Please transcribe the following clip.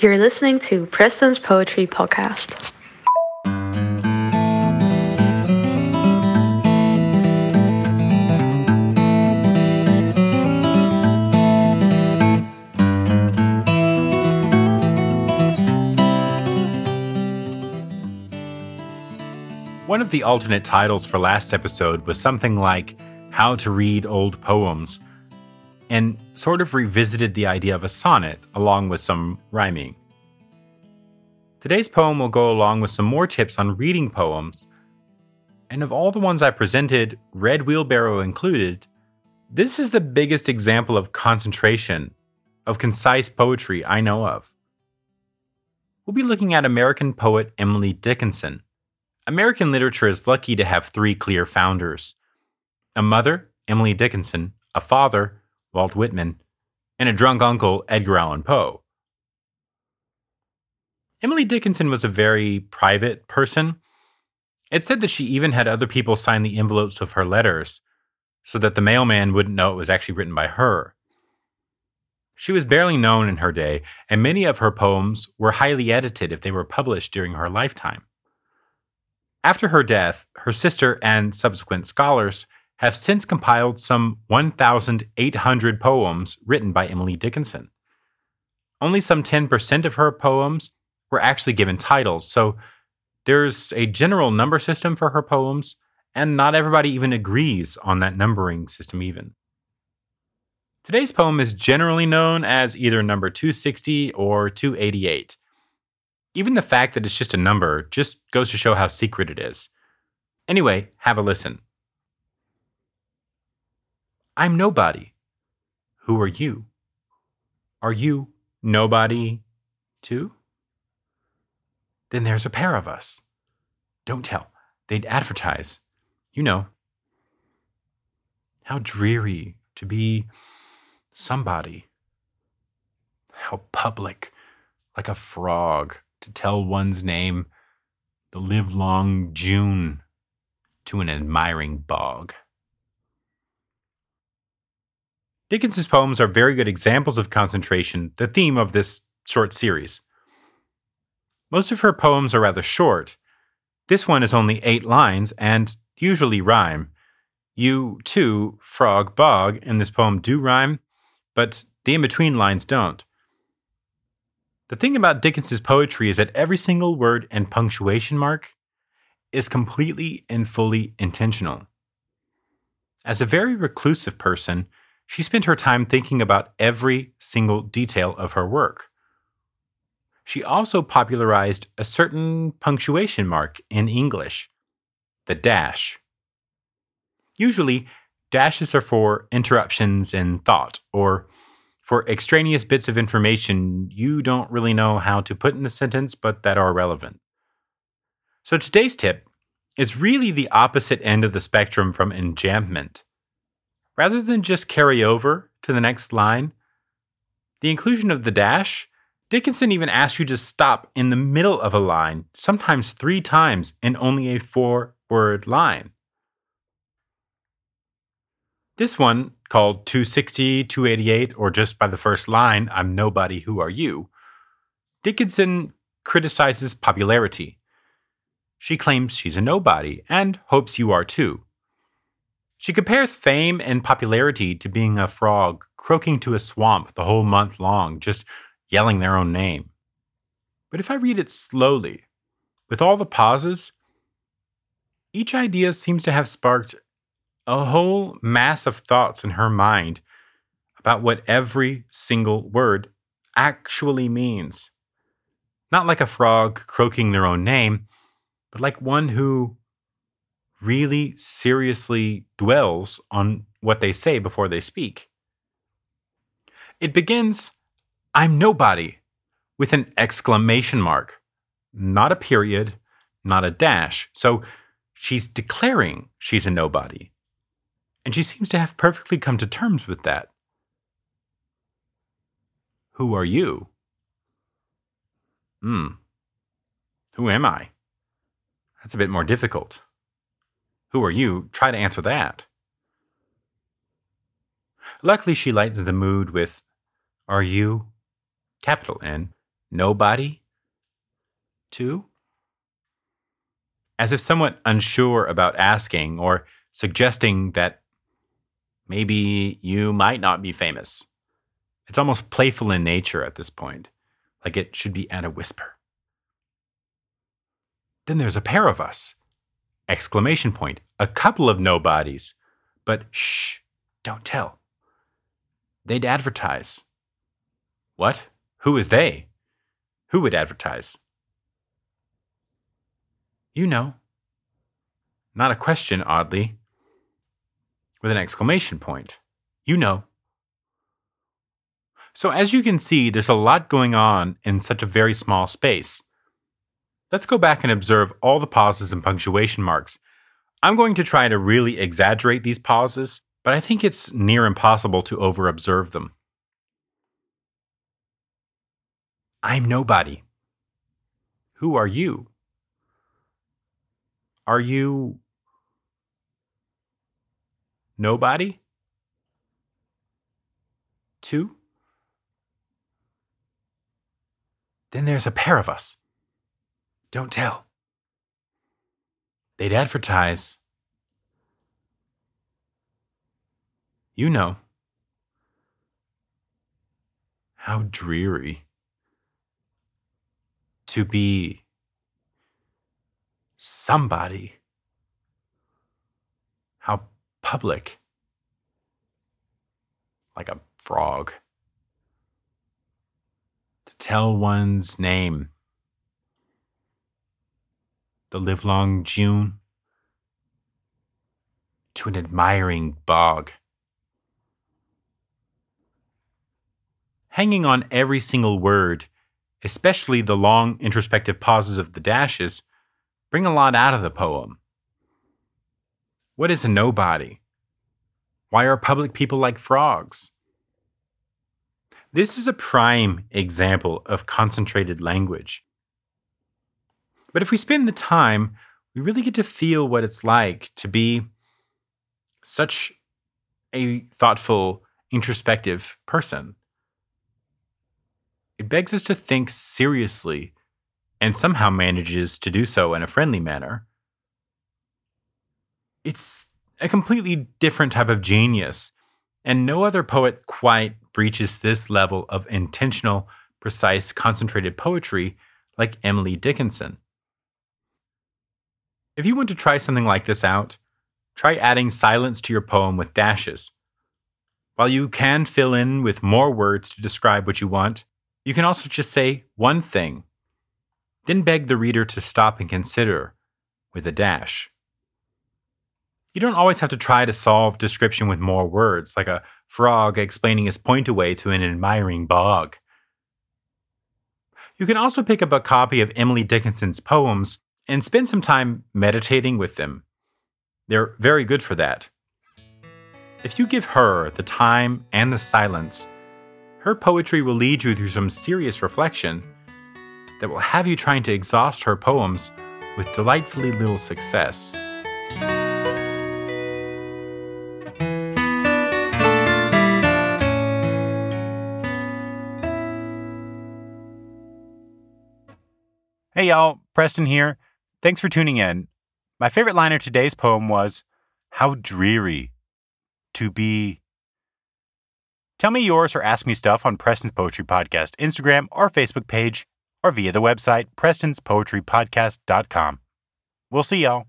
You're listening to Preston's Poetry Podcast. One of the alternate titles for last episode was something like How to Read Old Poems, and sort of revisited the idea of a sonnet along with some rhyming. Today's poem will go along with some more tips on reading poems, and of all the ones I presented, Red Wheelbarrow included, this is the biggest example of concentration, of concise poetry I know of. We'll be looking at American poet Emily Dickinson American literature is lucky to have three clear founders a mother, Emily Dickinson, a father, Walt Whitman, and a drunk uncle, Edgar Allan Poe. Emily Dickinson was a very private person. It said that she even had other people sign the envelopes of her letters so that the mailman wouldn't know it was actually written by her. She was barely known in her day, and many of her poems were highly edited if they were published during her lifetime. After her death, her sister and subsequent scholars have since compiled some 1,800 poems written by Emily Dickinson. Only some 10% of her poems were actually given titles, so there's a general number system for her poems, and not everybody even agrees on that numbering system, even. Today's poem is generally known as either number 260 or 288, even the fact that it's just a number just goes to show how secret it is. Anyway, have a listen. I'm nobody. Who are you? Are you nobody too? Then there's a pair of us. Don't tell. They'd advertise. You know. How dreary to be somebody. How public, like a frog to tell one's name the livelong June to an admiring bog. Dickinson's poems are very good examples of concentration, the theme of this short series. Most of her poems are rather short. This one is only eight lines and usually rhyme. You, too, frog, bog, in this poem do rhyme, but the in between lines don't. The thing about Dickinson's poetry is that every single word and punctuation mark is completely and fully intentional. As a very reclusive person, she spent her time thinking about every single detail of her work. She also popularized a certain punctuation mark in English, the dash. Usually, dashes are for interruptions in thought or for extraneous bits of information you don't really know how to put in a sentence, but that are relevant. So today's tip is really the opposite end of the spectrum from enjambment. Rather than just carry over to the next line, the inclusion of the dash, Dickinson even asks you to stop in the middle of a line, sometimes three times in only a four word line. This one, called 260, 288, or just by the first line, I'm nobody, who are you? Dickinson criticizes popularity. She claims she's a nobody and hopes you are too. She compares fame and popularity to being a frog croaking to a swamp the whole month long, just yelling their own name. But if I read it slowly, with all the pauses, each idea seems to have sparked a whole mass of thoughts in her mind about what every single word actually means. Not like a frog croaking their own name, but like one who really seriously dwells on what they say before they speak. It begins, I'm nobody, with an exclamation mark, not a period, not a dash. So she's declaring she's a nobody and she seems to have perfectly come to terms with that. Who are you? Hmm. Who am I? That's a bit more difficult. Who are you? Try to answer that. Luckily, she lightens the mood with, Are you, capital N, nobody? Too? As if somewhat unsure about asking or suggesting that maybe you might not be famous. It's almost playful in nature at this point, like it should be at a whisper. Then there's a pair of us. Exclamation point. A couple of nobodies. But shh, don't tell. They'd advertise. What? Who is they? Who would advertise? You know. Not a question, oddly. With an exclamation point. You know. So, as you can see, there's a lot going on in such a very small space. Let's go back and observe all the pauses and punctuation marks. I'm going to try to really exaggerate these pauses, but I think it's near impossible to over observe them. I'm nobody. Who are you? Are you nobody? Too? Then there's a pair of us. Don't tell. They'd advertise. You know. How dreary to be somebody. How public. Like a frog. To tell one's name the livelong June to an admiring bog. Hanging on every single word, especially the long introspective pauses of the dashes, bring a lot out of the poem. What is a nobody? Why are public people like frogs? This is a prime example of concentrated language. But if we spend the time, we really get to feel what it's like to be such a thoughtful, introspective person. It begs us to think seriously and somehow manages to do so in a friendly manner. It's a completely different type of genius, and no other poet quite breaches this level of intentional, precise, concentrated poetry like Emily Dickinson. If you want to try something like this out, try adding silence to your poem with dashes. While you can fill in with more words to describe what you want, you can also just say one thing, then beg the reader to stop and consider with a dash. You don't always have to try to solve description with more words, like a frog explaining his point away to an admiring bog. You can also pick up a copy of Emily Dickinson's poems and spend some time meditating with them. They're very good for that. If you give her the time and the silence, her poetry will lead you through some serious reflection that will have you trying to exhaust her poems with delightfully little success. Hey y'all, Preston here. Thanks for tuning in. My favorite line of today's poem was, How dreary to be. Tell me yours or ask me stuff on Preston's Poetry Podcast Instagram or Facebook page or via the website prestonspoetrypodcast.com. We'll see y'all.